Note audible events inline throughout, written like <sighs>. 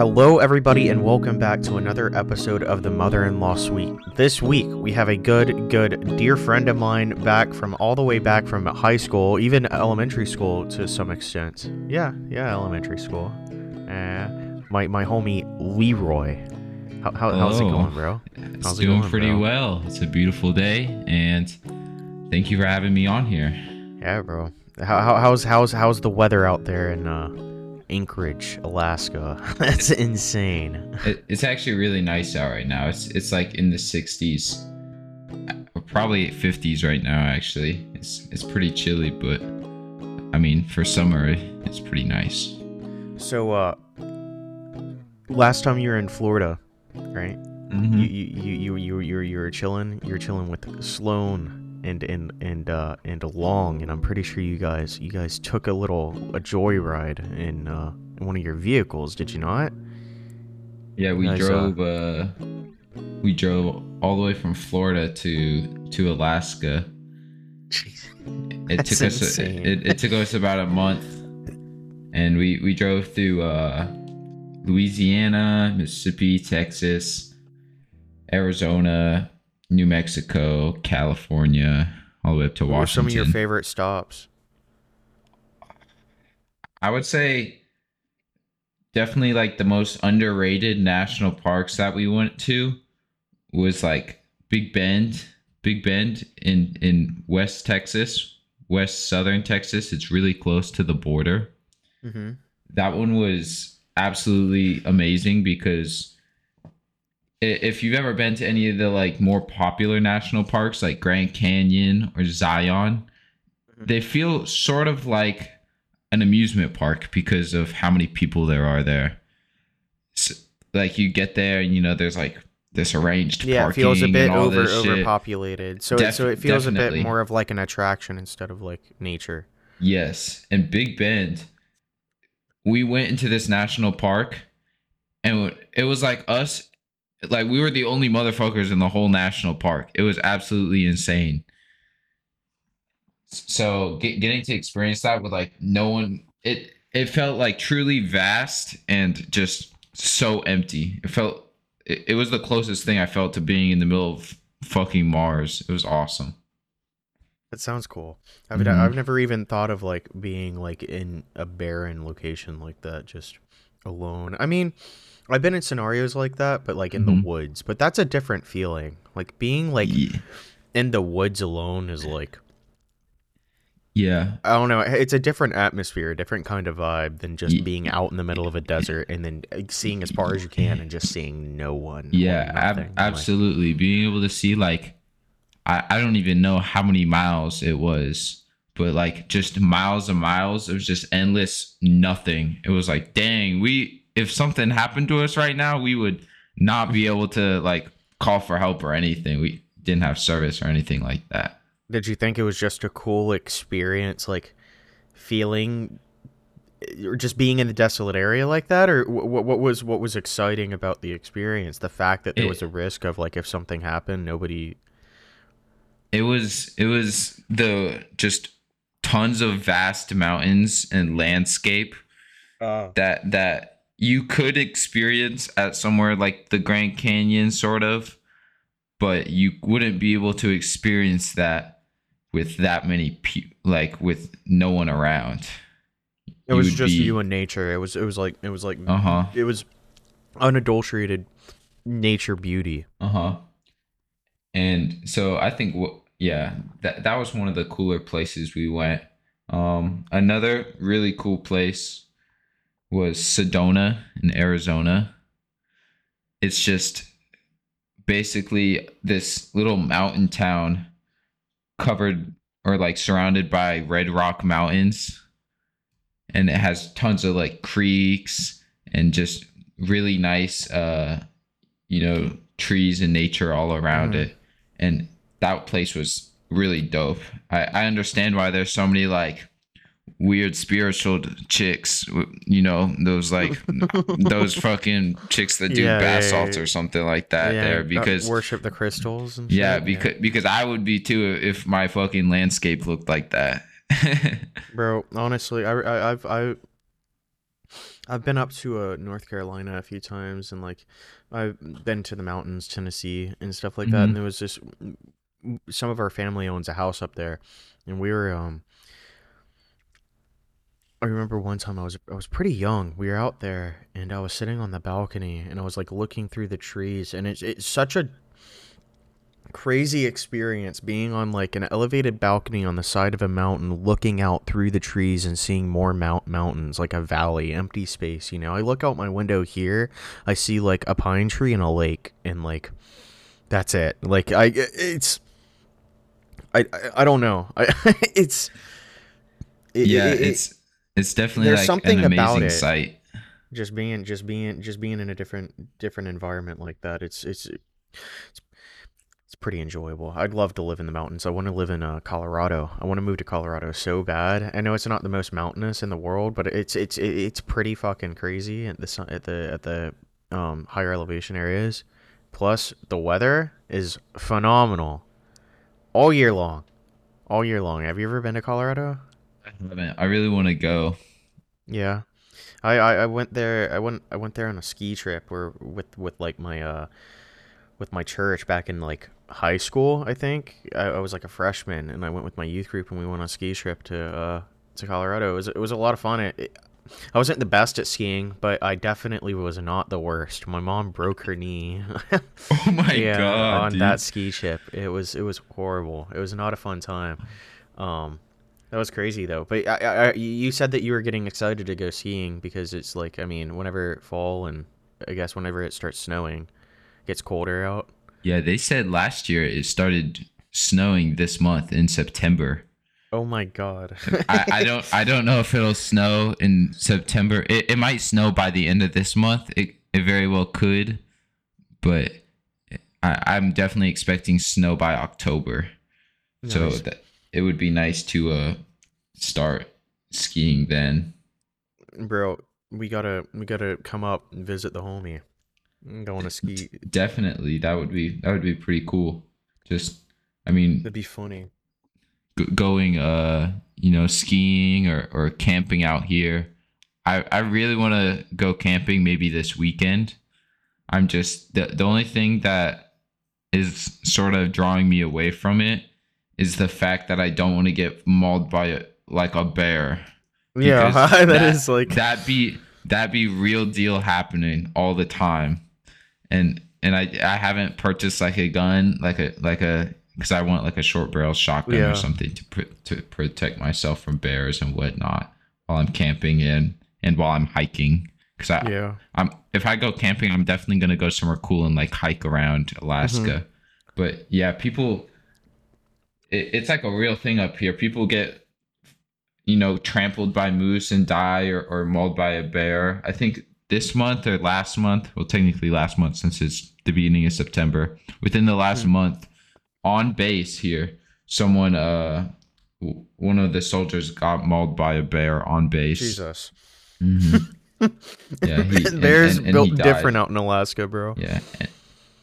Hello, everybody, and welcome back to another episode of the Mother in Law Suite. This week, we have a good, good dear friend of mine back from all the way back from high school, even elementary school to some extent. Yeah, yeah, elementary school. Uh, my, my homie Leroy. How, how, how's it Oh, going, bro? It's How's it doing going, pretty bro? well. It's a beautiful day, and thank you for having me on here. Yeah, bro. How, how, how's how's how's the weather out there in uh, Anchorage, Alaska? <laughs> That's insane. It, it's actually really nice out right now. It's it's like in the 60s, uh, probably 50s right now. Actually, it's it's pretty chilly, but I mean for summer, it's pretty nice. So, uh, last time you were in Florida, right? Mm-hmm. You, you, you, you, you, you, were- you were chilling. You were chilling with Sloan and and and uh and Long, and I'm pretty sure you guys you guys took a little a joyride in uh in one of your vehicles. Did you not? Yeah, we Nice, uh, drove. Uh, we drove all the way from Florida to to Alaska. Jeez. it That's took us it, it took us about a month and we we drove through uh louisiana mississippi texas arizona new mexico california all the way up to Washington. What some of your favorite stops? i would say definitely like the most underrated national parks that we went to was like big bend big bend in in west texas west southern texas it's really close to the border Mm-hmm. that one was absolutely amazing because if you've ever been to any of the like more popular national parks like Grand Canyon or Zion, Mhm. they feel sort of like an amusement park because of how many people there are there. S like you get there and you know there's like this arranged Yeah, it parking feels a bit over overpopulated. So it, Def- so it feels a bit more of like an attraction instead of like nature. Yes, and Big Bend. We went into this national park, and it was like us, like we were the only motherfuckers in the whole national park. It was absolutely insane. So get, getting to experience that with like no one, it it felt like truly vast and just so empty. It felt it, it was the closest thing I felt to being in the middle of fucking Mars. It was awesome. That sounds cool. I've Mhm. I've never even thought of like being like in a barren location like that, just alone. I mean, I've been in scenarios like that, but like in Mhm. the woods. But that's a different feeling. Like being like yeah. in the woods alone is like yeah. I don't know. It's a different atmosphere, a different kind of vibe than just Ye- being out in the middle of a desert and then seeing as far as you can and just seeing no one. Yeah, ab- nothing. Like, absolutely. Being able to see like I, I don't even know how many miles it was, but like just miles and miles. It was just endless nothing. It was like, dang, we if something happened to us right now, we would not be able to like call for help or anything. We didn't have service or anything like that. Did you think it was just a cool experience, like feeling, eh, or just being in the desolate area like that, or what? What was what was exciting about the experience? The fact that there It- was a risk of like if something happened, nobody. It was it was the just tons of vast mountains and landscape Uh, that that you could experience at somewhere like the Grand Canyon sort of but you wouldn't be able to experience that with that many people like with no one around it was just be- you and nature. It was it was like it was like uh-huh it was unadulterated nature beauty. uh-huh and so i think what yeah that that was one of the cooler places we went. Um another really cool place was sedona in arizona. It's just basically this little mountain town covered or like surrounded by red rock mountains. And it has tons of like creeks and just really nice uh you know trees and nature all around Mhm. it. And that place was really dope i i understand why there's so many like weird spiritual chicks you know those like <laughs> those fucking chicks that do Yeah, bath yeah, salts yeah. or something like that there because worship the crystals and yeah shit, because because i would be too if my fucking landscape looked like that <laughs> bro honestly I, I i've i I've been up to uh, North Carolina a few times, and like I've been to the mountains, Tennessee, and stuff like that. Mhm. And there was just some of our family owns a house up there, and we were um. I remember one time I was I was pretty young. We were out there, and I was sitting on the balcony, and I was like looking through the trees, and it's it's such a crazy experience being on like an elevated balcony on the side of a mountain looking out through the trees and seeing more mount mountains like a valley empty space you know i look out my window here i see like a pine tree and a lake and like that's it like i it's i i, I don't know. I <laughs> it's it- yeah, it- it- it's it's definitely there's like something an about amazing it. sight. just being just being just being in a different different environment like that it's it's it's, it's pretty enjoyable. I'd love to live in the mountains. I want to live in uh, colorado. I want to move to colorado so bad. I know it's not the most mountainous in the world but it's it's it's pretty fucking crazy at the sun- at the at the um higher elevation areas. Plus the weather is phenomenal all year long all year long have you ever been to colorado I haven't- I really want to go. Yeah. I, I, I went there I went I went there on a ski trip where with with like my uh with my church back in like high school, I think. I, I was like a freshman and I went with my youth group and we went on a ski trip to uh to Colorado. It was it was a lot of fun. It, it, I wasn't the best at skiing, but I definitely was not the worst. My mom broke her knee. <laughs> Oh my yeah, god, on dude. that ski trip. It was it was horrible. It was not a fun time. Um, that was crazy though. But I, I, you said that you were getting excited to go skiing because it's like I mean, whenever fall and I guess whenever it starts snowing, it gets colder out. Yeah, they said last year it started snowing this month in September. Oh my god. <laughs> I, I don't I don't know if it'll snow in September. It, it might snow by the end of this month. It it very well could, but I, I'm definitely expecting snow by October. So that it would be nice to uh start skiing then. Bro, we gotta we gotta come up and visit the homie. Going to ski. Definitely, that would be that would be pretty cool. Just I mean, it'd be funny. G- going uh you know skiing or or camping out here. I i really want to go camping maybe this weekend. I'm just the, the only thing that is sort of drawing me away from it is the fact that i don't want to get mauled by a, like a bear. Yeah, <laughs> that that- is like that be that be real deal happening all the time. And and i i haven't purchased like a gun like a like a because i want like a short barrel shotgun Yeah. or something to pr- to protect myself from bears and whatnot while i'm camping in and while i'm hiking because i yeah. i'm if i go camping i'm definitely going to go somewhere cool and like hike around alaska but yeah people it, it's like a real thing up here people get you know trampled by moose and die or, or mauled by a bear i think this month or last month well technically last month since it's the beginning of september within the last Hmm. month on base here someone uh one of the soldiers got mauled by a bear on base Jesus. Mhm. <laughs> yeah he, and- Bears and- and built different out in Alaska, bro. Yeah, and,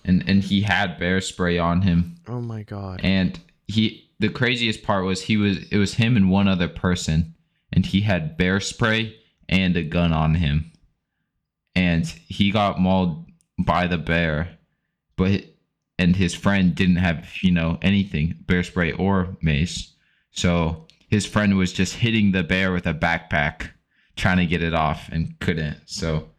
and and he had bear spray on him, Oh my god. and he the craziest part was he was it was him and one other person, and he had bear spray and a gun on him, and he got mauled by the bear, but and his friend didn't have you know anything bear spray or mace, so his friend was just hitting the bear with a backpack, trying to get it off and couldn't. So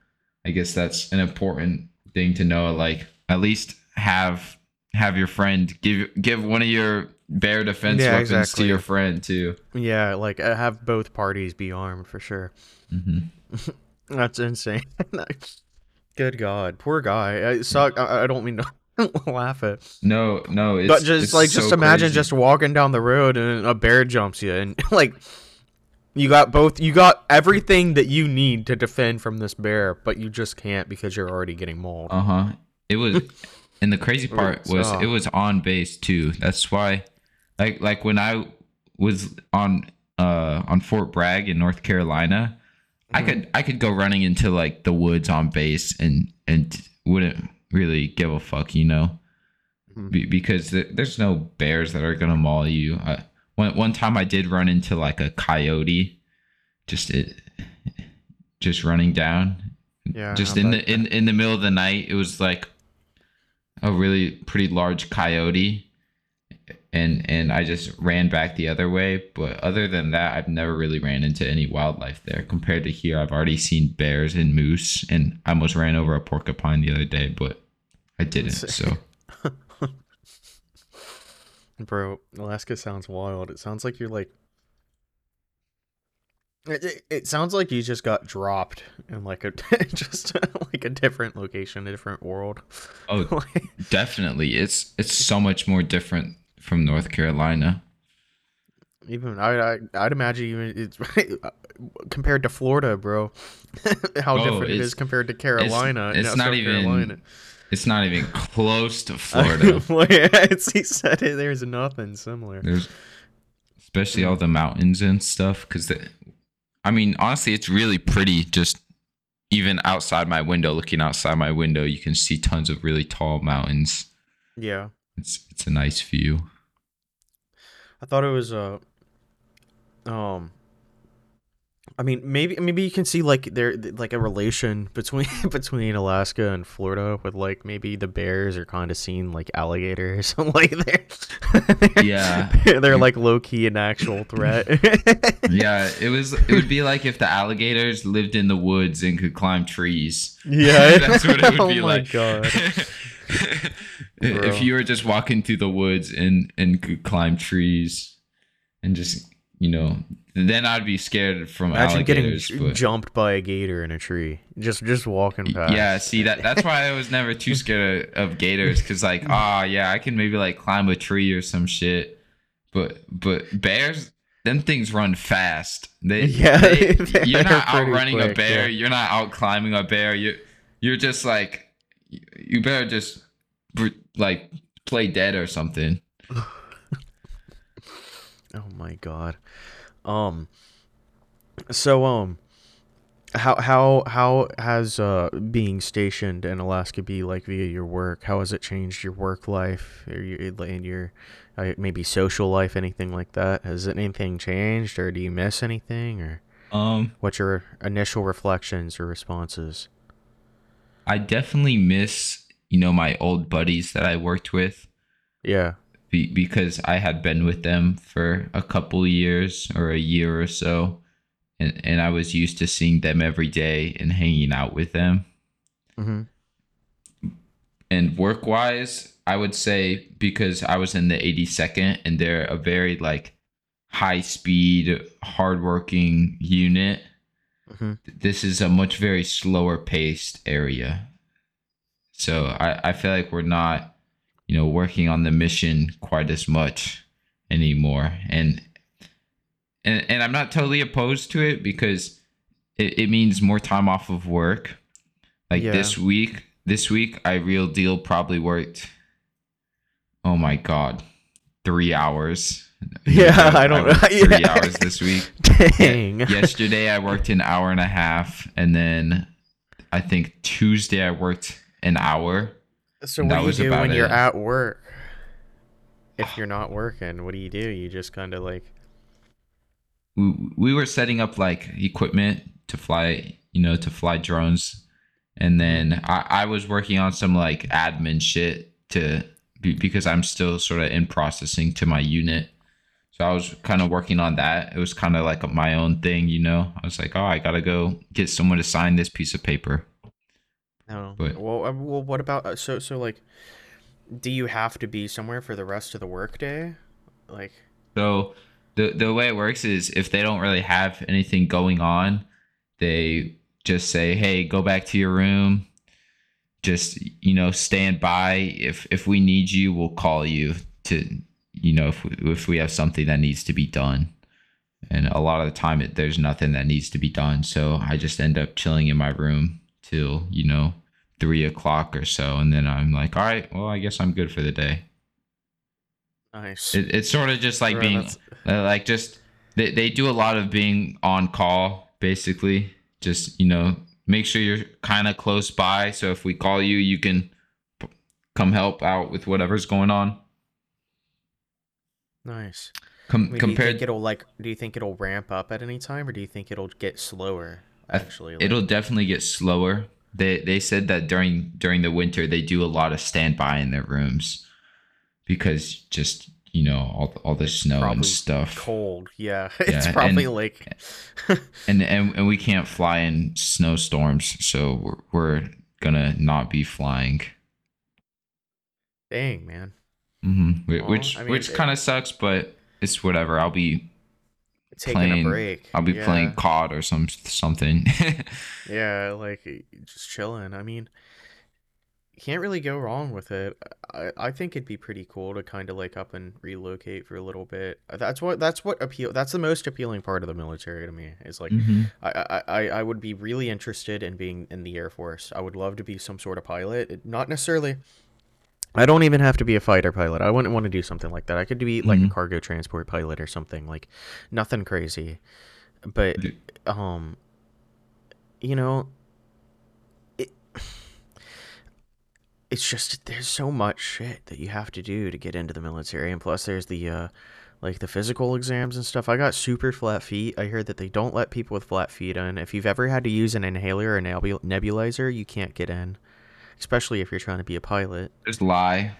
I guess that's an important thing to know. Like at least have have your friend give give one of your bear defense Yeah, weapons exactly. to your friend too. Yeah, like uh, have both parties be armed for sure. hmm <laughs> That's insane. <laughs> Good God, poor guy. I suck. I, I don't mean to <laughs> laugh at, No, no, it's but just like just so imagine crazy. just walking down the road and a bear jumps you, and <laughs> like you got both. You got everything that you need to defend from this bear, but you just can't because you're already getting mauled. Uh huh. It was, <laughs> and the crazy part was uh, it was on base too. That's why, like, like when I was on uh on Fort Bragg in North Carolina, I Mhm. could I could go running into like the woods on base and and wouldn't really give a fuck, you know, Mhm. Be, because th- there's no bears that are gonna maul you. I, one one time I did run into like a coyote, just it. Just running down. Yeah, just in the in in the middle of the night, it was like a really pretty large coyote, and and I just ran back the other way. But other than that, I've never really ran into any wildlife there. Compared to here, I've already seen bears and moose, and I almost ran over a porcupine the other day, but I didn't. So <laughs> Bro, Alaska sounds wild. It sounds like you're like. It, it, it sounds like you just got dropped in like a <laughs> just like a different location, a different world. oh, <laughs> Like, definitely, it's it's so much more different from North Carolina. even I, I I'd imagine even it's <laughs> compared to Florida, bro. <laughs> How Oh, different it's- compared to Carolina. it's no, not South even Carolina. It's not even close to <laughs> Florida. It's- he said it. There's nothing similar. There's especially all the mountains and stuff. Because I mean, honestly, it's really pretty. Just even outside my window, looking outside my window, you can see tons of really tall mountains. Yeah. It's it's a nice view. I thought it was uh um I mean maybe maybe you can see like there like a relation <laughs> between <laughs> between Alaska and Florida with like maybe the bears are kind of seen like alligators or <laughs> something like they're Yeah. they're, they're like low key an actual threat. Yeah, it was. It would be like if the alligators lived in the woods and could climb trees. Yeah, that's what it would oh be my like. God. Bro. if you were just walking through the woods and and could climb trees, and just you know, then I'd be scared from Imagine getting alligators. j- but jumped by a gator in a tree. Just just walking past. yeah, see that that's why I was never too scared of, of gators because like <laughs> ah yeah I can maybe like climb a tree or some shit, but but bears. Them things run fast. They, <laughs> Yeah, they- <laughs> they're you're not out pretty running a bear. yeah. You're not out climbing a bear. You, you're just like, you better just, like, play dead or something. <laughs> Oh my god. Um so um how how how has uh being stationed in Alaska be like via your work? How has it changed your work life or your and your uh, maybe social life anything like that? Has anything changed or do you miss anything or Um, what's your initial reflections or responses? I definitely miss, you know, my old buddies that I worked with. Yeah. be, because I had been with them for a couple years or a year or so, and and I was used to seeing them every day and hanging out with them. Mhm. And work wise, I would say because I was in the 82nd and they're a very like high speed, hardworking unit. Mhm. This is a much very slower paced area. So I, I feel like we're not, you know, working on the mission quite as much anymore. And and and I'm not totally opposed to it because it, it means more time off of work. Like Yeah. this week, this week I real deal probably worked oh my god, three hours. <laughs> Yeah, I don't- worked <laughs> three yeah. hours this week. <laughs> Dang. Yesterday I worked an hour and a half, and then I think Tuesday I worked an hour. So what do you do when you're at work? If ah. you're not working, what do you do? You just kind of like We, we were setting up like equipment to fly, you know, to fly drones, and then I, I was working on some like admin shit to because I'm still sort of in processing to my unit. So I was kind of working on that. It was kind of like my own thing, you know. I was like, oh, I gotta go get someone to sign this piece of paper. No. But- well, uh, well, what about uh, so so like, do you have to be somewhere for the rest of the workday? Like, So the the way it works is if they don't really have anything going on, they just say, "Hey, go back to your room. Just you know, stand by. If if we need you, we'll call you to you know if we, if we have something that needs to be done." And a lot of the time, it, there's nothing that needs to be done. So I just end up chilling in my room till you know three o'clock or so, and then I'm like, "All right, well, I guess I'm good for the day." nice. It, it's sort of just like Bro, being uh, like just they, they do a lot of being on call basically just you know make sure you're kind of close by so if we call you you can p- come help out with whatever's going on nice. Com- I mean, do you compared think it'll like? Do you think it'll ramp up at any time, or do you think it'll get slower Actually, like- It'll definitely get slower. They they said that during during the winter they do a lot of standby in their rooms because just you know all all the snow and stuff. cold. Yeah, <laughs> it's probably and- like <laughs> and and and we can't fly in snowstorms, so we're, we're gonna not be flying. dang man. hmm Well, Which I mean, which kind of sucks, but it's whatever. I'll be Taking Playing- a break. I'll be yeah. playing COD or some something. <laughs> Yeah, like just chilling. I mean, can't really go wrong with it. I, I think it'd be pretty cool to kind of like up and relocate for a little bit. That's what that's what appeal. That's the most appealing part of the military to me. Is like Mhm. I, I I I would be really interested in being in the Air Force. I would love to be some sort of pilot. It- Not necessarily. I don't even have to be a fighter pilot. I wouldn't want to do something like that. I could be like a Mhm. cargo transport pilot or something like nothing crazy. But um you know it it's just there's so much shit that you have to do to get into the military and plus there's the uh like the physical exams and stuff. I got super flat feet. I heard that they don't let people with flat feet in. If you've ever had to use an inhaler or a nebu- nebulizer, you can't get in. Especially if you're trying to be a pilot. Just lie.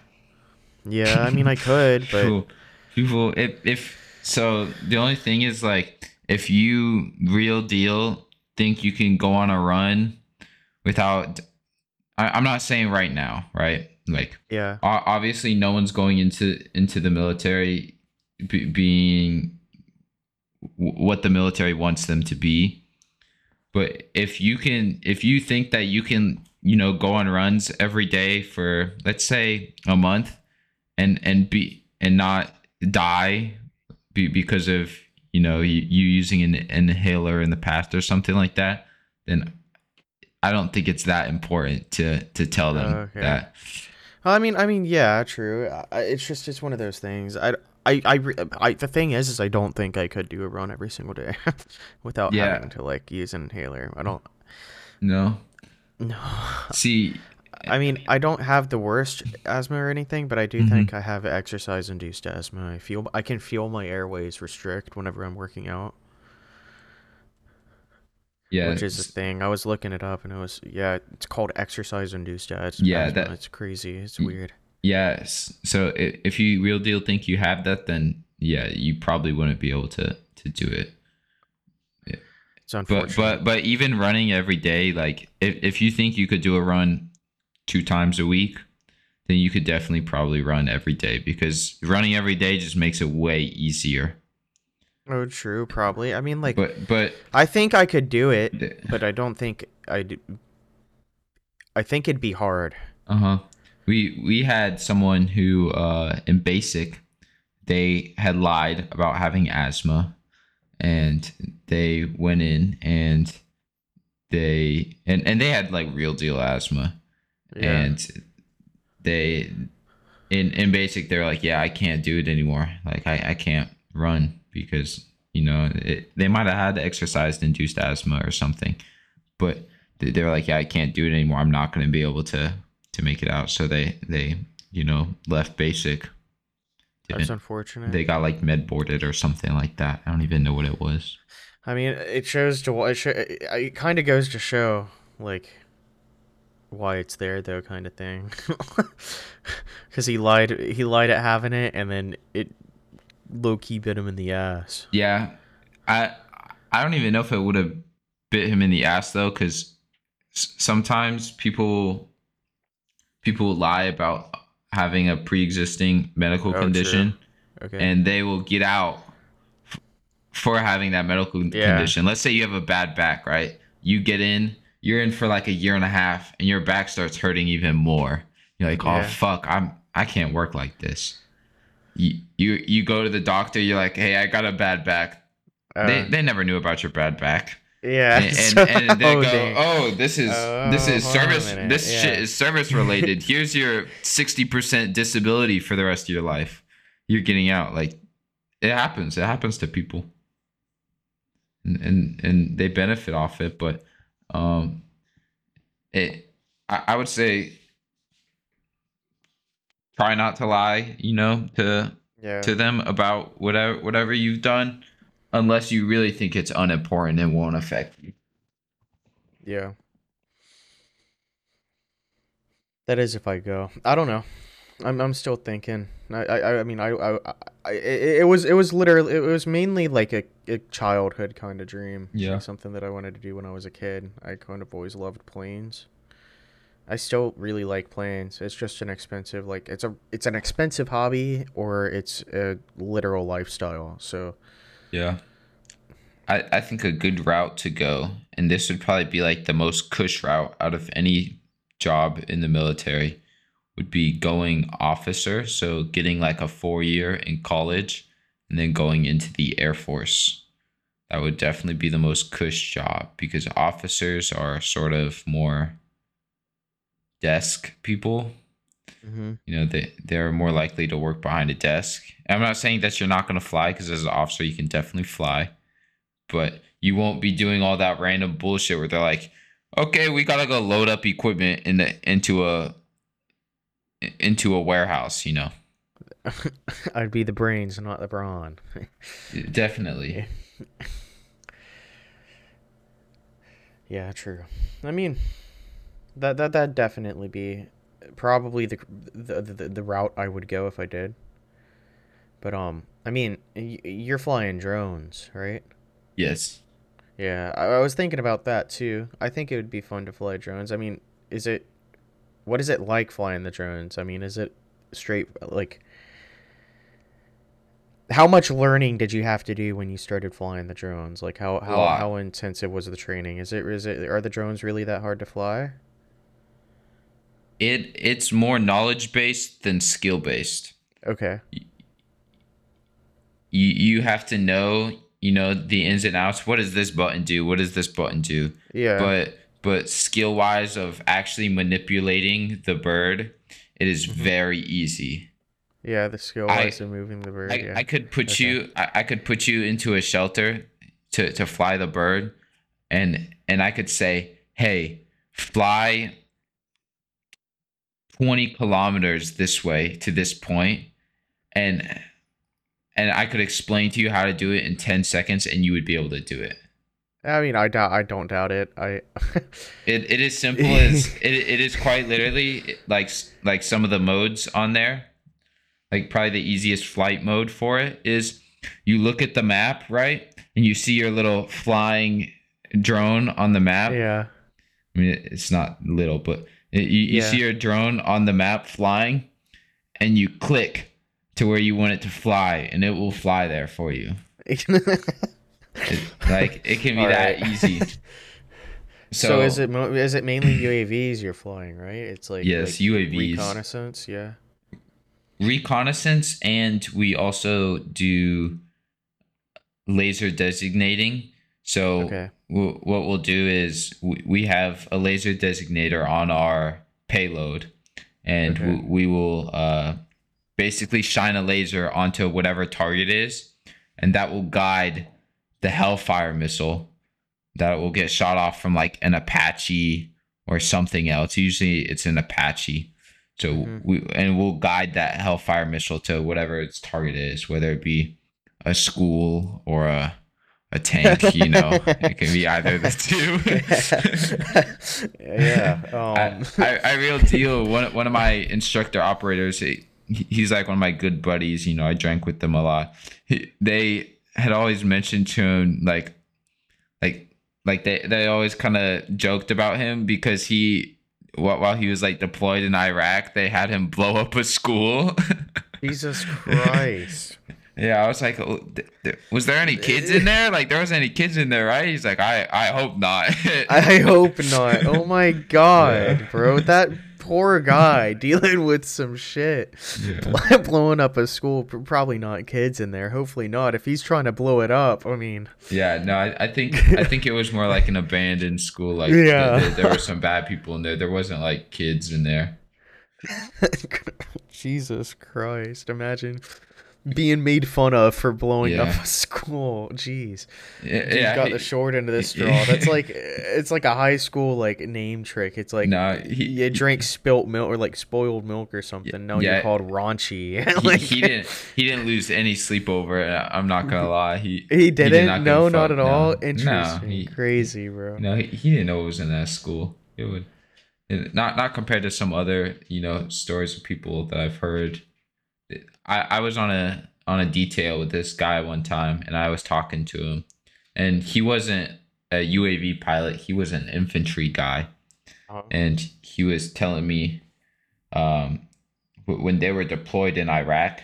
Yeah, I mean I could, <laughs> but people, people if if so the only thing is like if you real deal think you can go on a run without I, i'm not saying right now right like yeah. obviously no one's going into into the military be, being w- what the military wants them to be but if you can if you think that you can you know go on runs every day for let's say a month and and be and not die be, because of you know you, you using an inhaler in the past or something like that then i don't think it's that important to to tell them Okay. that I mean, I mean, yeah, true. It's just it's one of those things. I, I, I, I, the thing is, is I don't think I could do a run every single day <laughs> without Yeah. having to like use an inhaler. I don't. no No. <sighs> see I mean, I don't have the worst asthma or anything, but I do Mhm. think I have exercise-induced asthma. I feel I can feel my airways restrict whenever I'm working out, yeah which is a thing. I was looking it up, and it was yeah, it's called exercise-induced asthma. Yeah, that- it's crazy. It's weird. Yes. So if you real deal think you have that, then yeah, you probably wouldn't be able to to do it. It's But unfortunate. but but even running every day, like if if you think you could do a run two times a week, then you could definitely probably run every day because running every day just makes it way easier. oh, true. Probably. I mean, like, But but I think I could do it. but I don't think I do. I think it'd be hard. Uh huh. We we had someone who uh in basic they had lied about having asthma and they went in and they and, and they had like real deal asthma. Yeah. and they in in basic they're like yeah I can't do it anymore. Like I, I can't run because you know it, they might have had exercise induced asthma or something but they, were like yeah I can't do it anymore. I'm not going to be able to to make it out. So they they you know left basic. That's unfortunate. they got like med boarded or something like that. I don't even know what it was I mean, it shows to it, sho- it, it kind of goes to show like why it's there though, kind of thing. <laughs> Because he lied, he lied at having it, and then it low key bit him in the ass. Yeah, I I don't even know if it would have bit him in the ass though, because sometimes people people lie about having a pre-existing medical Oh, true. condition, Okay. and they will get out for having that medical Yeah. condition. Let's say you have a bad back, right? You get in, you're in for like a year and a half, and your back starts hurting even more. You're like, oh fuck, I'm I can't work like this. You you you go to the doctor. You're like, hey, I got a bad back they, Uh, they never knew about your bad back. yeah. And, and, so- <laughs> and they oh, go, dang. oh, this is this Oh, is on a service. This shit is service related. Here's your sixty percent disability for the rest of your life. You're getting out. Like it happens. It happens to people, and and, and they benefit off it. But um, it I, I would say try not to lie. You know to yeah. to them about whatever whatever you've done unless you really think it's unimportant and won't affect you Yeah. That is if I go. I don't know. I'm I'm still thinking. I I, I mean I, I I it, it was it was literally it was mainly like a, a childhood kind of dream. Yeah. Like something that I wanted to do when I was a kid. I kind of always loved planes. I still really like planes. It's just an expensive like it's a it's an expensive hobby or it's a literal lifestyle. So Yeah. I, I think a good route to go, and this would probably be like the most cush route out of any job in the military, would be going officer. So getting like a four year in college and then going into the Air Force. That would definitely be the most cush job because officers are sort of more desk people. hmm You know, they, they're more likely to work behind a desk. I'm not saying that you're not going to fly because as an officer, you can definitely fly but you won't be doing all that random bullshit where they're like, okay, we gotta go load up equipment in the into a into a warehouse, you know. <laughs> I'd be the brains, not the brawn. Definitely. Yeah, true. I mean, that that that definitely be probably the the, the the route I would go if I did. But um, I mean, you're flying drones, right? Yes. Yeah, I, I was thinking about that too. I think it would be fun to fly drones. I mean, is it what is it like flying the drones? I mean, is it straight like how much learning did you have to do when you started flying the drones? Like how how, how intensive was the training? Is it is it are the drones really that hard to fly? It it's more knowledge based than skill based. Okay. You you have to know, you know, the ins and outs. What does this button do? What does this button do? Yeah. But but skill wise of actually manipulating the bird, it is Mhm. very easy. yeah, the skill wise of moving the bird. I, yeah. I could put Okay. you I, I could put you into a shelter to, to fly the bird and and I could say, hey, fly 20 kilometers this way to this point and and I could explain to you how to do it in 10 seconds and you would be able to do it. I mean, I doubt I don't doubt it. I <laughs> It, it is simple as <laughs> it, it is quite literally like like some of the modes on there. Like probably the easiest flight mode for it is you look at the map, right? And you see your little flying drone on the map. yeah. I mean, it's not little, but you, you Yeah. see your drone on the map flying and you click to where you want it to fly and it will fly there for you. <laughs> It, like it can be that easy. <laughs> So, is it mo- is it mainly UAVs you're flying, right? It's like Yes, like UAVs. reconnaissance, yeah. reconnaissance and we also do laser designating so Okay. what we'll do is w- we have a laser designator on our payload and Okay. w- we will uh, basically shine a laser onto whatever target is and that will guide the hellfire missile that will get shot off from like an apache or something else usually it's an apache so Mhm. we and we'll guide that hellfire missile to whatever its target is whether it be a school or a a tank you know <laughs> it can be either of the two <laughs> <laughs> yeah. I, Um, I, I real deal. One one of my instructor operators, he, he's like one of my good buddies. You know, I drank with them a lot. He, they had always mentioned to him like, like, like they they always kind of joked about him because he while while he was like deployed in Iraq, they had him blow up a school. <laughs> Jesus Christ. yeah, I was like, oh, th- th- was there any kids in there? Like, there wasn't any kids in there, right? He's like, I I hope not. I <laughs> hope not. Oh my god, bro. That poor guy <laughs> dealing with some shit. Yeah. <laughs> Blowing up a school, probably not kids in there. Hopefully not. If he's trying to blow it up, I mean, Yeah, no, I, I think I think it was more like an abandoned school. Like, <laughs> Yeah. th- th- there were some bad people in there. There wasn't like kids in there. Jesus Christ. Imagine being made fun of for blowing Yeah. up a school. Jeez. Yeah, Dude yeah, got he- the short end of the straw. <laughs> That's like it's like a high school like name trick. It's like No, he- you drink spilt milk or like spoiled milk or something. No, yeah. you're called raunchy. <laughs> he, like, he didn't he didn't lose any sleep over it. I'm not gonna lie. He <laughs> He did didn't. no, not at all. no. No, Interesting. he- Crazy, bro. No, he, he didn't know it was in that school. It would not not compared to some other you know stories of people that I've heard. I I was on a on a detail with this guy one time, and I was talking to him, and he wasn't a UAV pilot. He was an infantry guy, Uh-huh. and he was telling me, um, when they were deployed in Iraq,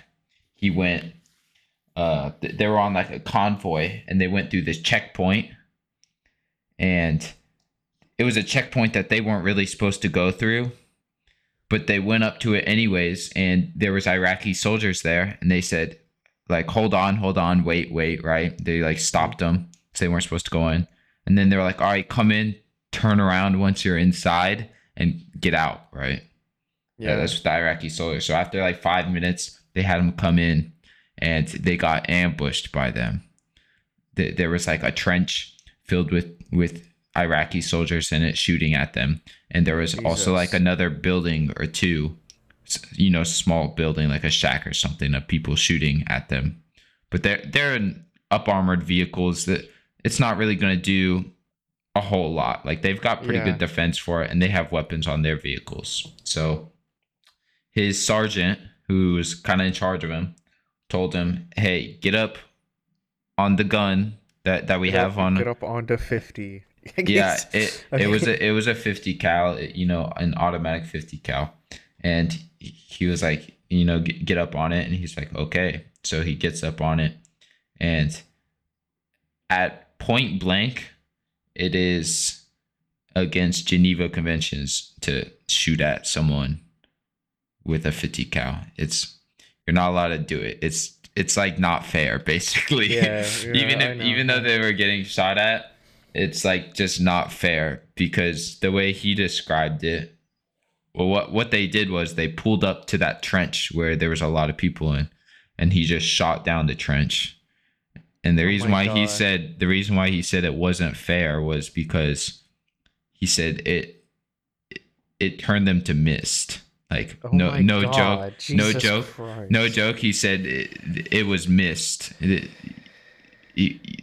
he went. Uh, they were on like a convoy, and they went through this checkpoint, and it was a checkpoint that they weren't really supposed to go through but they went up to it anyways and there was iraqi soldiers there and they said like hold on hold on wait wait right they like stopped them so they weren't supposed to go in and then they were like all right come in turn around once you're inside and get out right yeah, that's what the Iraqi soldiers. So after like five minutes, they had them come in, and they got ambushed by them. There was like a trench filled with with Iraqi soldiers in it, shooting at them, and there was also like another building or two, you know, small building like a shack or something of people shooting at them. But they're they're in up armored vehicles that it's not really going to do a whole lot. Like they've got pretty Yeah. good defense for it, and they have weapons on their vehicles. So his sergeant, who was kind of in charge of him, told him, "Hey, get up on the gun that that we Get have up, on." Get up onto fifty. Yeah, it it was a it was a 50 cal, you know, an automatic 50 cal, and he was like, you know, get, get up on it, and he's like, okay. So he gets up on it, and at point blank, it is against Geneva Conventions to shoot at someone with a 50 cal. It's you're not allowed to do it. It's it's like not fair, <laughs> basically. Yeah, yeah, even if even though they were getting shot at, it's like just not fair because the way he described it. Well, what what they did was they pulled up to that trench where there was a lot of people in, and he just shot down the trench. And the Oh reason why he said the reason why he said it wasn't fair was because he said it it, it turned them to mist. Like Oh no no God, joke no joke Christ. no joke. He said it, it was mist. It, it-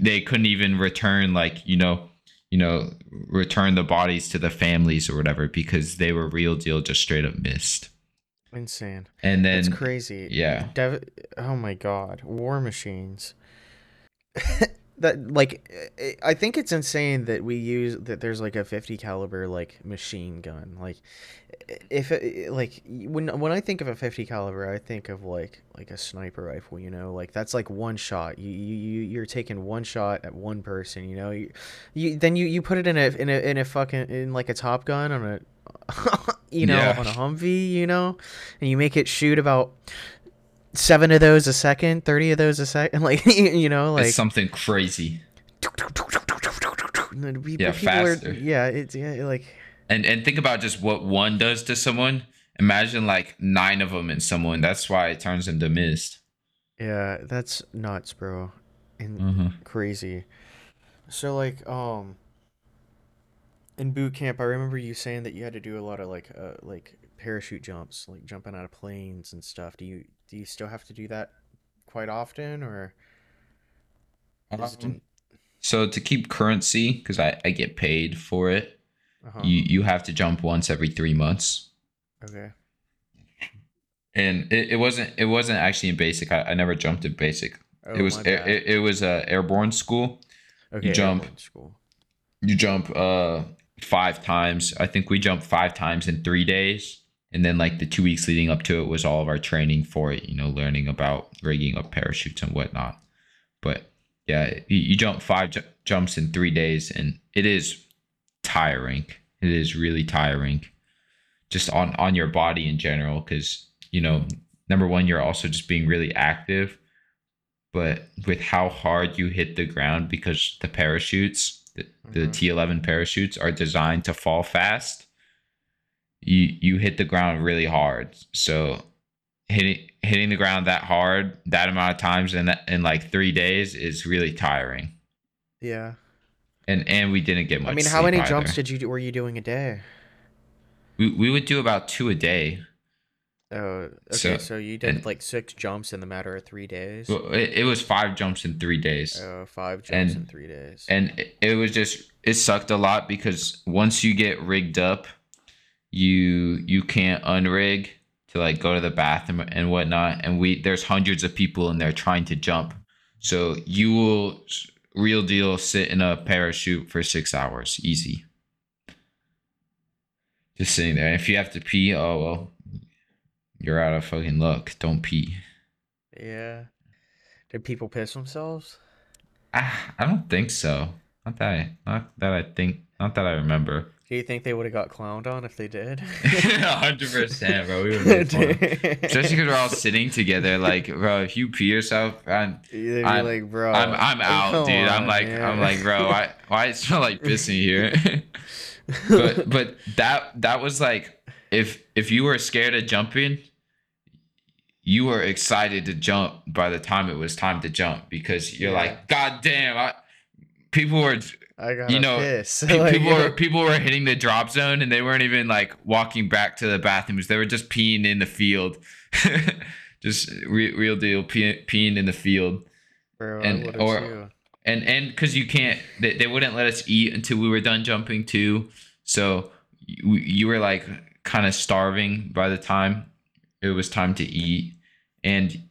they couldn't even return like you know, you know, return the bodies to the families or whatever because they were real deal, just straight up mist. Insane. And then That's crazy. yeah. Dev- oh my god, war machines. <laughs> that like I- I think it's insane that we use that there's like a 50 caliber like machine gun. Like if it, like when when I think of a 50 caliber, I think of like like a sniper rifle, you know? Like that's like one shot. You you you- you're taking one shot at one person, you know? You, you then you you put it in a in a in a fucking in like a Top Gun on a <laughs> you know, Yeah. on a Humvee, you know? And you make it shoot about seven of those a second, thirty of those a second, <laughs> like you know, like it's something crazy. and then pe- Yeah, people are- faster. yeah, it's yeah, like And and think about just what one does to someone. Imagine like nine of them in someone. That's why it turns into mist. yeah, that's nuts, bro, and Mm-hmm. crazy. So like, um, in boot camp, I remember you saying that you had to do a lot of like, uh, like parachute jumps, like jumping out of planes and stuff. Do you do you still have to do that quite often, or? Um, so to keep currency, because I, I get paid for it, Uh-huh. you you have to jump once every three months. Okay. And it, it wasn't it wasn't actually in basic. I, I never jumped in basic. Oh, it was it, it, was a airborne school. okay, You jump. School. You jump uh five times. I think we jumped five times in three days. And then like the two weeks leading up to it was all of our training for it, you know, learning about rigging up parachutes and whatnot. But yeah, you, you jump five ju- jumps in three days and it is tiring. It is really tiring just on, on your body in general. Cause you know, number one, you're also just being really active, but with how hard you hit the ground because the parachutes, the, the Mhm. T11 parachutes are designed to fall fast. You you hit the ground really hard. So hitting hitting the ground that hard that amount of times in that, in like three days is really tiring. Yeah. And and we didn't get much. I mean, how many jumps did you do, were you doing a day? we we would do about two a day? Oh, okay. So- So, you did and- like six jumps in the matter of three days. Well, it, it was five jumps in three days. Oh, five jumps in and- three days. and it, it was just it sucked a lot because once you get rigged up you you can't unrig to like go to the bathroom and whatnot and we there's hundreds of people in there trying to jump so you will real deal sit in a parachute for six hours. Easy. Just sitting there. If you have to pee oh well you're out of fucking luck. Don't pee. Yeah. Did people piss themselves? ah, i don't think so. Not that I, not that i think not that i remember Do you think they would have got clowned on if they did? <laughs> hundred percent, bro. We would <laughs> fun. Especially because we're all <laughs> sitting together. Like, bro, if you pee yourself, I'm, They'd I'm- like, bro. I'm, I'm out, dude. I'm like, man." I'm like, bro, why, why it smell like pissing here? but, but that, that was like, if, if you were scared of jumping, you were excited to jump by the time it was time to jump because you're Yeah. like, God damn, I, people were I got you know, piss. <laughs> Pe- Like, people were <laughs> people were hitting the drop zone and they weren't even like walking back to the bathrooms. They were just peeing in the field, <laughs> just re- real deal pee- peeing in the field. bro, and- or-. And and because you can't, they, they wouldn't let us eat until we were done jumping too. So you, you were like kind of starving by the time it was time to eat, and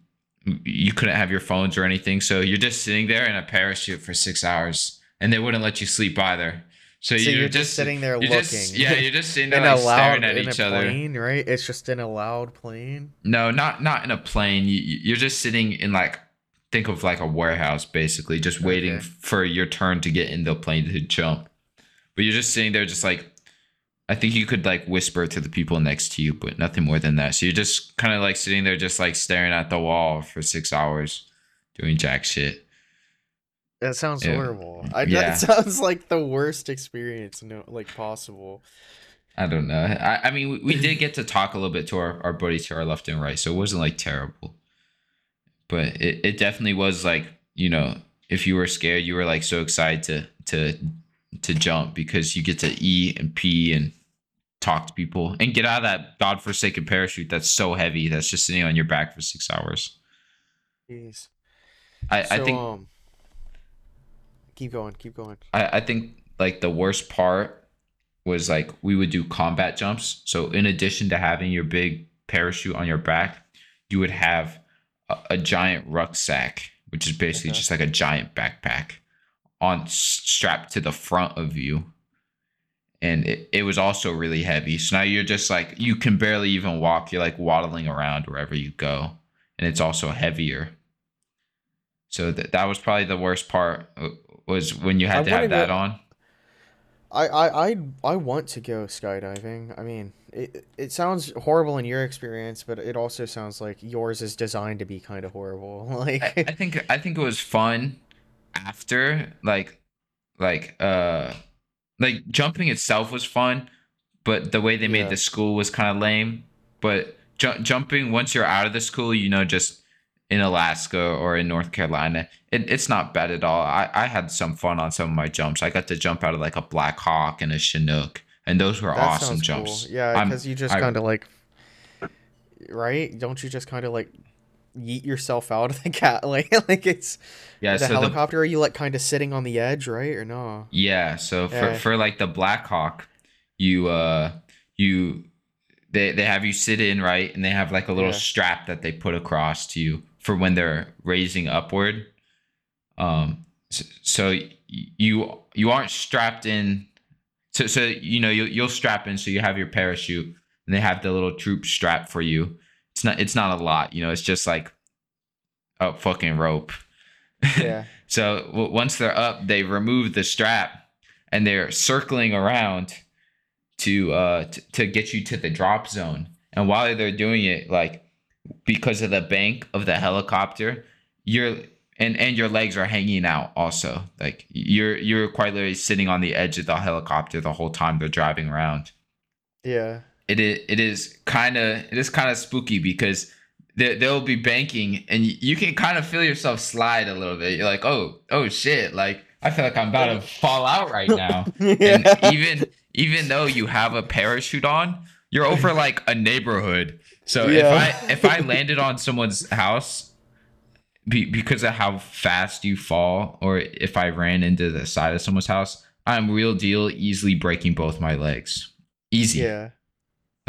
you couldn't have your phones or anything. So you're just sitting there in a parachute for six hours, and they wouldn't let you sleep either. So, So you're, you're just sitting there you're looking. just- yeah, you're just sitting there in a like loud staring at in each a other. plane, right? It's just in a loud plane. No, not not in a plane. You- you're just sitting in like think of like a warehouse basically, just waiting Okay. for your turn to get in the plane to jump. But you're just sitting there, just like I think you could like whisper to the people next to you, but nothing more than that. So you're just kind of like sitting there, just like staring at the wall for six hours, doing jack shit. That sounds Yeah. horrible. I, Yeah. That <laughs> sounds like the worst experience, no, like possible. I don't know. I, I mean, we, we did get to talk a little bit to our, our buddies to our left and right, so it wasn't like terrible. But it, it definitely was like, you know, if you were scared, you were like so excited to to to jump because you get to eat and pee and talk to people and get out of that godforsaken parachute that's so heavy that's just sitting on your back for six hours. Jeez. I, So, I think um, keep going, keep going. I, I think like the worst part was like we would do combat jumps. So in addition to having your big parachute on your back, you would have a, a giant rucksack, which is basically Okay. just like a giant backpack on strapped to the front of you. And it, it was also really heavy. So now you're just like you can barely even walk. You're like waddling around wherever you go. And it's also heavier. So that that was probably the worst part uh, was when you I had to have that go- on. I, I, I, I want to go skydiving. I mean, it, it sounds horrible in your experience, but it also sounds like yours is designed to be kind of horrible. <laughs> Like, I, I think I think it was fun after like like uh like jumping itself was fun, but the way they made Yeah. the school was kind of lame. But ju- jumping once you're out of the school, you know, just in Alaska or in North Carolina, it, it's not bad at all. I, I had some fun on some of my jumps. I got to jump out of like a Black Hawk and a Chinook, and those were that awesome jumps. cool. Yeah, because you just kind of like, right? Don't you just kind of like yeet yourself out of the <laughs> cat? Like, like it's yeah, the so the, helicopter. are you like kind of sitting on the edge, right? Or no? Yeah, so for Yeah. for like the Black Hawk, you uh you they they have you sit in right and they have like a little Yeah. strap that they put across to you for when they're raising upward. Um so, so you you aren't strapped in so so you know you you'll strap in so you have your parachute and they have the little troop strap for you. It's not it's not a lot, you know, it's just like a fucking rope. <laughs> Yeah. So w- once they're up, they remove the strap and they're circling around to uh t- to get you to the drop zone. And while they're doing it, like because of the bank of the helicopter, you're and and your legs are hanging out also. Like you're you're quite literally sitting on the edge of the helicopter the whole time they're driving around yeah. It is it is kind of it is kind of spooky because they, they'll be banking and you, can kind of feel yourself slide a little bit. You're like, oh, oh shit. Like, I feel like I'm about to fall out right <laughs> now. And even even though you have a parachute on, you're over like a neighborhood. So Yeah. if I if I landed on someone's house be, because of how fast you fall, or if I ran into the side of someone's house, I'm real deal easily breaking both my legs. Easy. yeah.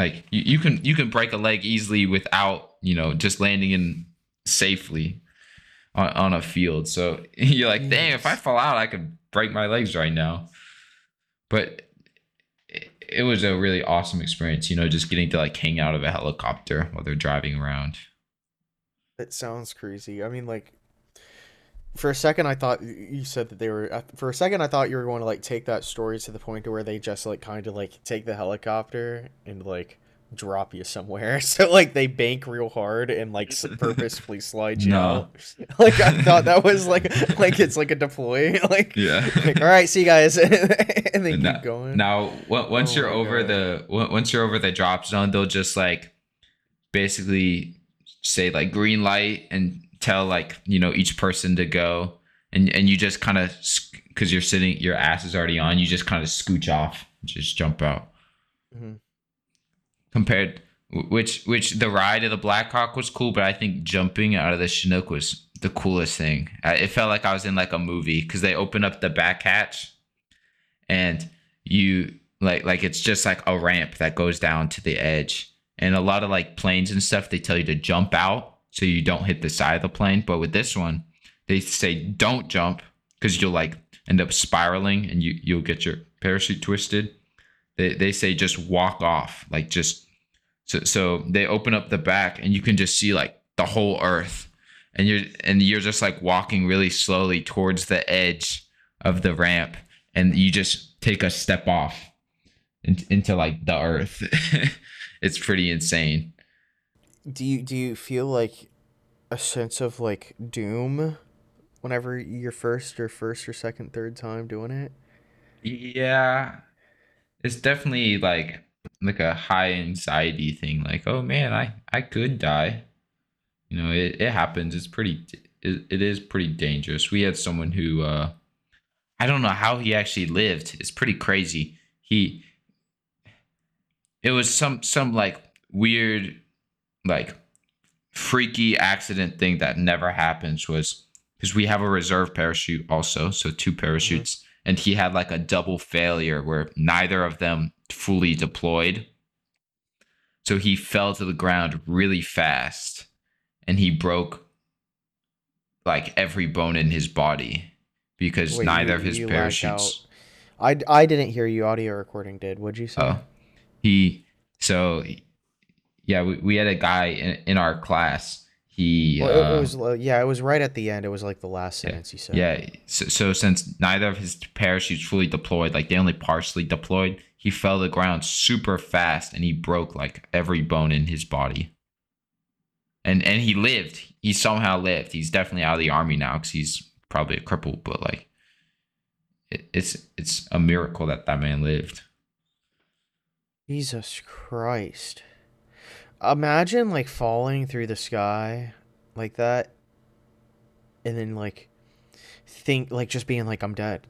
Like you, you can you can break a leg easily without you know just landing in safely on, on a field. So <laughs> you're like, dang, if I fall out, I could break my legs right now. But it, it was a really awesome experience, you know, just getting to like hang out of a helicopter while they're driving around. It sounds crazy. I mean, like, for a second, I thought you said that they were. uh, For a second, I thought you were going to like take that story to the point to where they just like kind of like take the helicopter and like drop you somewhere. <laughs> So like they bank real hard and like s- purposefully slide you No. out. <laughs> Like I thought that was like like it's like a deploy. <laughs> Like, Yeah. like all right, see you guys, and they keep Now- going. Now, on- once Oh you're over God. the on- once you're over the drop zone, they'll just like basically say like green light and tell like you know each person to go, and and you just kind of because you're sitting, your ass is already on, you just kind of scooch off, just jump out. Mhm. Compared, which which the ride of the Blackhawk was cool, but I think jumping out of the Chinook was the coolest thing. It felt like I was in like a movie because they open up the back hatch and you like like it's just like a ramp that goes down to the edge and a lot of like planes and stuff they tell you to jump out so you don't hit the side of the plane. But with this one they say don't jump because you'll like end up spiraling and you you'll get your parachute twisted. They, they say just walk off like just so, so they open up the back and you can just see like the whole earth. And you're and you're just like walking really slowly towards the edge of the ramp and you just take a step off in, into like the earth. <laughs> It's pretty insane Do you do you feel like a sense of like doom whenever you're first or first or second third time doing it? yeah. It's definitely like like a high anxiety thing like oh man i i could die. You know it, it happens. It's pretty it, it is pretty dangerous. We had someone who uh i don't know how he actually lived. It's pretty crazy. He it was some some like weird like freaky accident thing that never happens was because we have a reserve parachute also so two mm-hmm. parachutes and he had like a double failure where neither of them fully deployed so he fell to the ground really fast and he broke like every bone in his body because Wait, neither you- of his parachutes I, I didn't hear you audio recording did. What'd you say? Oh, he so yeah, we, we had a guy in, in our class. He Well, it, uh, was uh, yeah, it was right at the end. It was like the last sentence he said. yeah. So, so since neither of his parachutes fully deployed, like they only partially deployed, he fell to the ground super fast and he broke like every bone in his body. And and he lived. He somehow lived. He's definitely out of the army now because he's probably a cripple. But like, it, it's it's a miracle that that man lived. Jesus Christ. Imagine like falling through the sky like that and then like think like just being like I'm dead.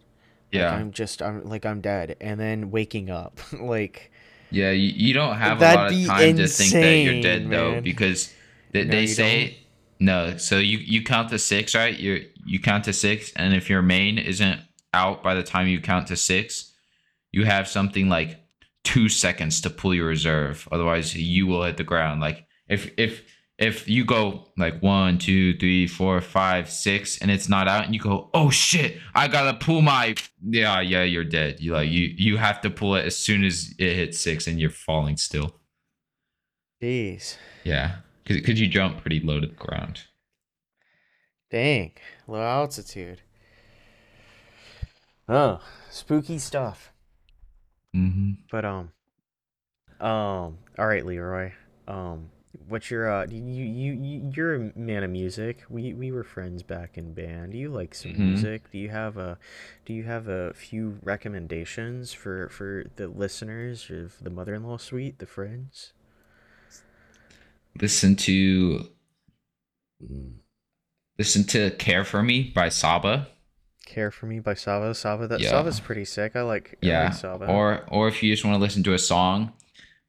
Like, Yeah. I'm just I'm like I'm dead and then waking up <laughs> like Yeah, you, you don't have a lot of time to think that you're insane, dead though, because they, No, they say no. So you you count to six, right? You you count to six, and if your main isn't out by the time you count to six, you have something like two seconds to pull your reserve. Otherwise, you will hit the ground. Like if if if you go like one, two, three, four, five, six, and it's not out, and you go, oh shit, I gotta pull my yeah, yeah, you're dead. You like you you have to pull it as soon as it hits six, and you're falling still. jeez. Yeah, because you jump pretty low to the ground. Dang. Low altitude. Oh, spooky stuff. Mm-hmm. But um, um. All right, Leroy. Um, what's your uh? You you you you're a man of music. We we were friends back in band. Do you like some Mhm. music? Do you have a, do you have a few recommendations for for the listeners of the Mother-in-Law Suite, the friends? Listen to Mm. Listen to "Care for Me" by Saba. Care for Me by Saba. Saba. That Yeah. Saba's pretty sick. I like. I Yeah. like Saba. Or or if you just want to listen to a song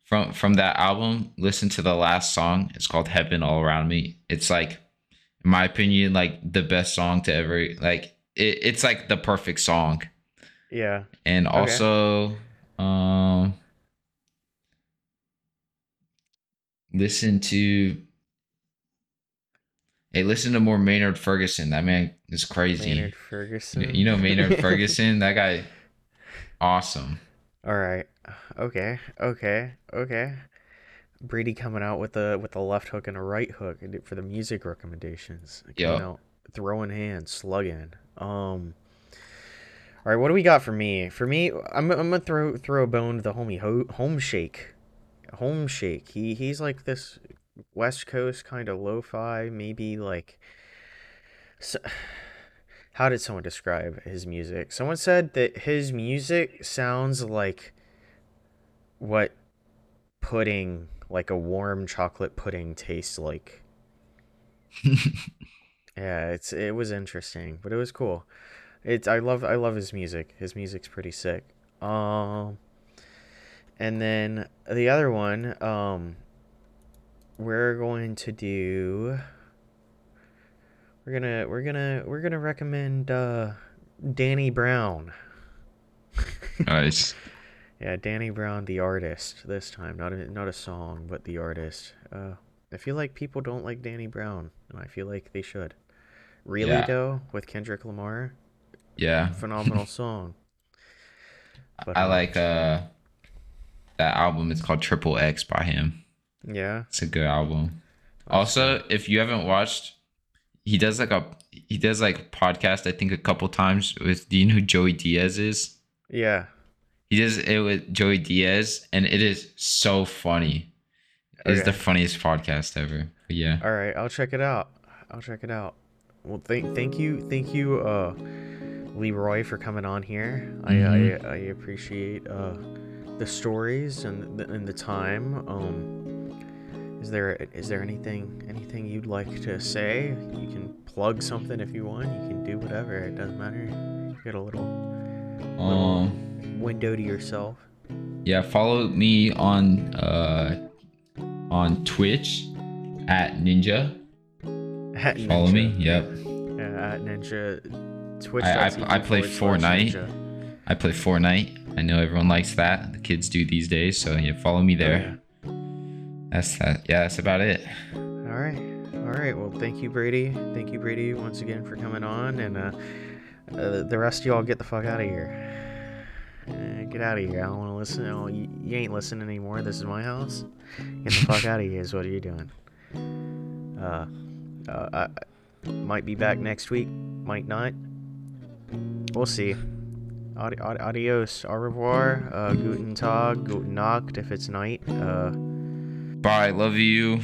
from from that album, listen to the last song. It's called "Heaven All Around Me." It's like, in my opinion, like the best song to ever like. It, it's like the perfect song. yeah. and Okay. also um listen to hey listen to more Maynard Ferguson that man is crazy Maynard Ferguson. you, know Maynard <laughs> Ferguson that guy awesome All right. Okay. Okay. Okay. Brady coming out with the with the left hook and a right hook for the music recommendations. Yup. throwing hands, slugging. Um. All right. What do we got for me? For me, I'm, I'm gonna throw throw a bone to the homie Ho- Homeshake. Home Shake. He he's like this West Coast kind of lo-fi, maybe like. So, <sighs> how did someone describe his music? Someone said that his music sounds like what pudding, like a warm chocolate pudding, tastes like. <laughs> Yeah, it's it was interesting, but it was cool. It's I love I love his music. His music's pretty sick. Um, and then the other one, um, we're going to do. We're gonna we're gonna we're gonna recommend uh, Danny Brown. <laughs> nice Yeah, Danny Brown, the artist. This time, not a not a song, but the artist. Uh, I feel like people don't like Danny Brown, and I feel like they should. Really Yeah. though, with Kendrick Lamar, yeah <laughs> phenomenal song. But, I um, like uh that album it's called Triple X by him Yeah. it's a good album Also, if you haven't watched, he does like a he does like podcast. I think a couple times with. Do you know who Joey Diaz is? Yeah. He does it with Joey Diaz, and it is so funny. It's Okay. the funniest podcast ever. But yeah, All right, I'll check it out. I'll check it out. Well, thank thank you thank you uh Leroy for coming on here. I, Mhm. I I appreciate uh the stories and the, and the time. Um is there is there anything anything you'd like to say? You can plug something if you want. You can do whatever. It doesn't matter. You get a little um, window to yourself. yeah. Follow me on uh on Twitch at Ninja. At Follow me. Yep. Yeah, at Ninja. Twitch. I- I- I play Fortnite. I play Fortnite. I know everyone likes that. The kids do these days. So yeah, follow me there. That's that. Yeah, that's about it. All right. All right. Well, thank you, Brady. Thank you, Brady, once again for coming on. And uh, uh, the rest of y'all get the fuck out of here. Uh, get out of here. I don't want to listen. Oh, you, you ain't listening anymore. This is my house. Get the <laughs> fuck out of here is what are you're doing. Uh, uh, I might be back next week. Might not. We'll see. Adi- adios. Au revoir. Uh, guten Tag. Guten Nacht if it's night. Uh, Bye. Love you.